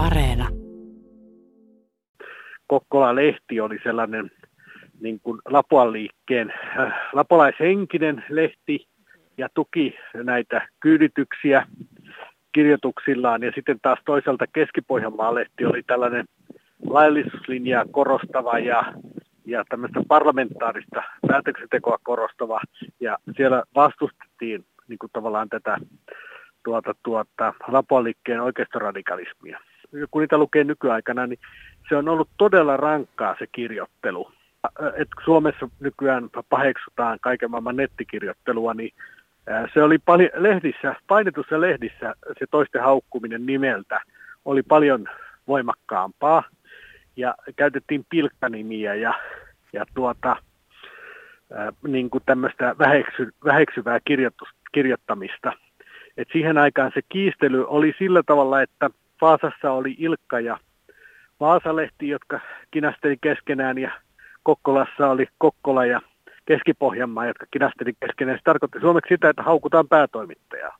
Areena. Kokkola-lehti oli sellainen niin kuin Lapuan liikkeen äh, lapolaishenkinen lehti ja tuki näitä kyydityksiä kirjoituksillaan. Ja sitten taas toisaalta Keski-Pohjanmaan lehti oli tällainen laillisuuslinjaa korostava ja, ja tämmöistä parlamentaarista päätöksentekoa korostava. Ja siellä vastustettiin niin kuin tavallaan tätä tuota, tuota, Lapuan liikkeen oikeistoradikalismia. Kun niitä lukee nykyaikana, niin se on ollut todella rankkaa se kirjoittelu. Et Suomessa nykyään paheksutaan kaiken maailman nettikirjoittelua, niin se oli paljon lehdissä, painetussa lehdissä se toisten haukkuminen nimeltä oli paljon voimakkaampaa ja käytettiin pilkkanimiä ja, ja tuota, niin kuin tämmöistä väheksy, väheksyvää kirjoittamista. Et siihen aikaan se kiistely oli sillä tavalla, että Vaasassa oli Ilkka ja Vaasalehti, jotka kinasteli keskenään ja Kokkolassa oli Kokkola ja Keski-Pohjanmaa, jotka kinasteli keskenään. Se tarkoitti suomeksi sitä, että haukutaan päätoimittajaa.